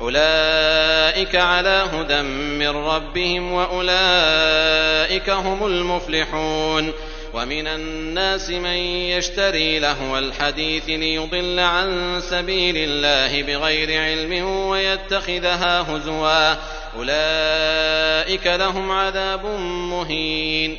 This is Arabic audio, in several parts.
أولئك على هدى من ربهم وأولئك هم المفلحون ومن الناس من يشتري لهو الحديث ليضل عن سبيل الله بغير علم ويتخذها هزوا. أولئك لهم عذاب مهين.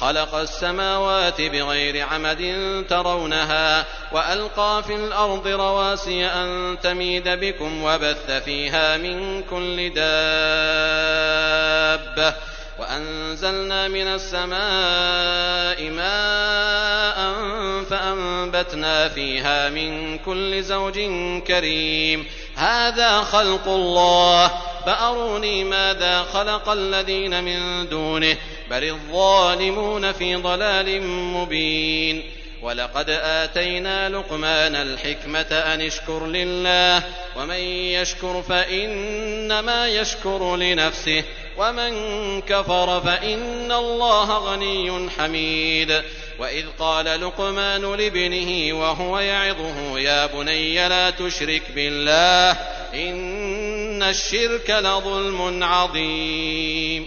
خلق السماوات بغير عمد ترونها وألقى في الأرض رواسي أن تميد بكم وبث فيها من كل دابة وأنزلنا من السماء ماء فأنبتنا فيها من كل زوج كريم هذا خلق الله فأروني ماذا خلق الذين من دونه بل الظالمون في ضلال مبين ولقد آتينا لقمان الحكمة أن اشكر لله ومن يشكر فإنما يشكر لنفسه ومن كفر فإن الله غني حميد وإذ قال لقمان لابنه وهو يعظه يا بني لا تشرك بالله إن الشرك لظلم عظيم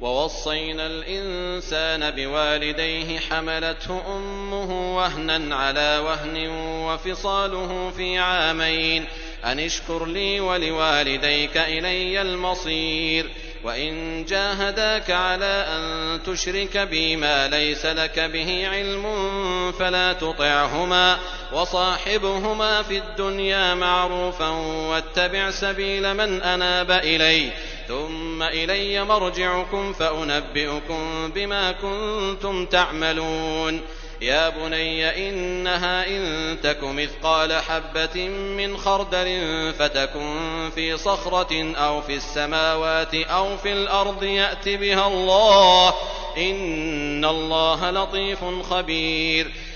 ووصينا الإنسان بوالديه حملته أمه وهنا على وهن وفصاله في عامين أن اشكر لي ولوالديك إلي المصير وإن جاهداك على أن تشرك بي ما ليس لك به علم فلا تطعهما وصاحبهما في الدنيا معروفا واتبع سبيل من أناب إلي. ثم إلي مرجعكم فأنبئكم بما كنتم تعملون. يا بني إنها إن تك مثقال حبة من خردل فتكن في صخرة أو في السماوات أو في الأرض يأت بها الله. إن الله لطيف خبير.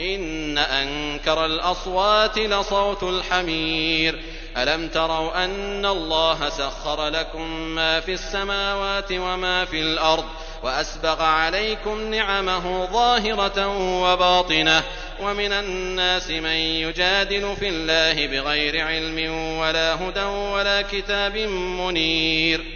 إن أنكر الأصوات لصوت الحمير. ألم تروا أن الله سخر لكم ما في السماوات وما في الأرض وأسبغ عليكم نعمه ظاهرة وباطنة. ومن الناس من يجادل في الله بغير علم ولا هدى ولا كتاب منير.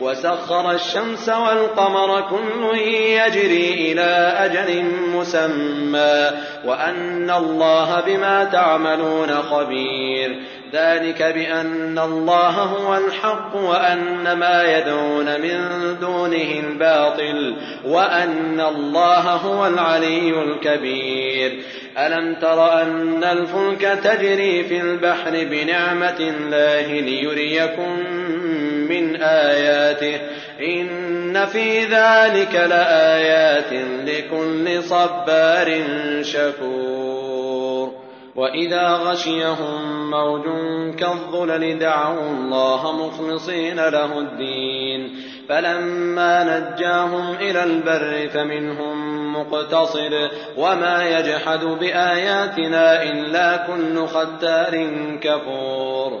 وسخر الشمس والقمر كل يجري إلى أجل مسمى وأن الله بما تعملون خبير. ذلك بأن الله هو الحق وأن ما يدعون من دونه الباطل وأن الله هو العلي الكبير. ألم تر أن الفلك تجري في البحر بنعمة الله ليريكم من آياته. إن في ذلك لآيات لكل صبار شكور. وإذا غشيهم موج كالظلل دعوا الله مخلصين له الدين. فلما نجاهم إلى البر فمنهم مقتصد. وما يجحد بآياتنا إلا كل ختار كفور.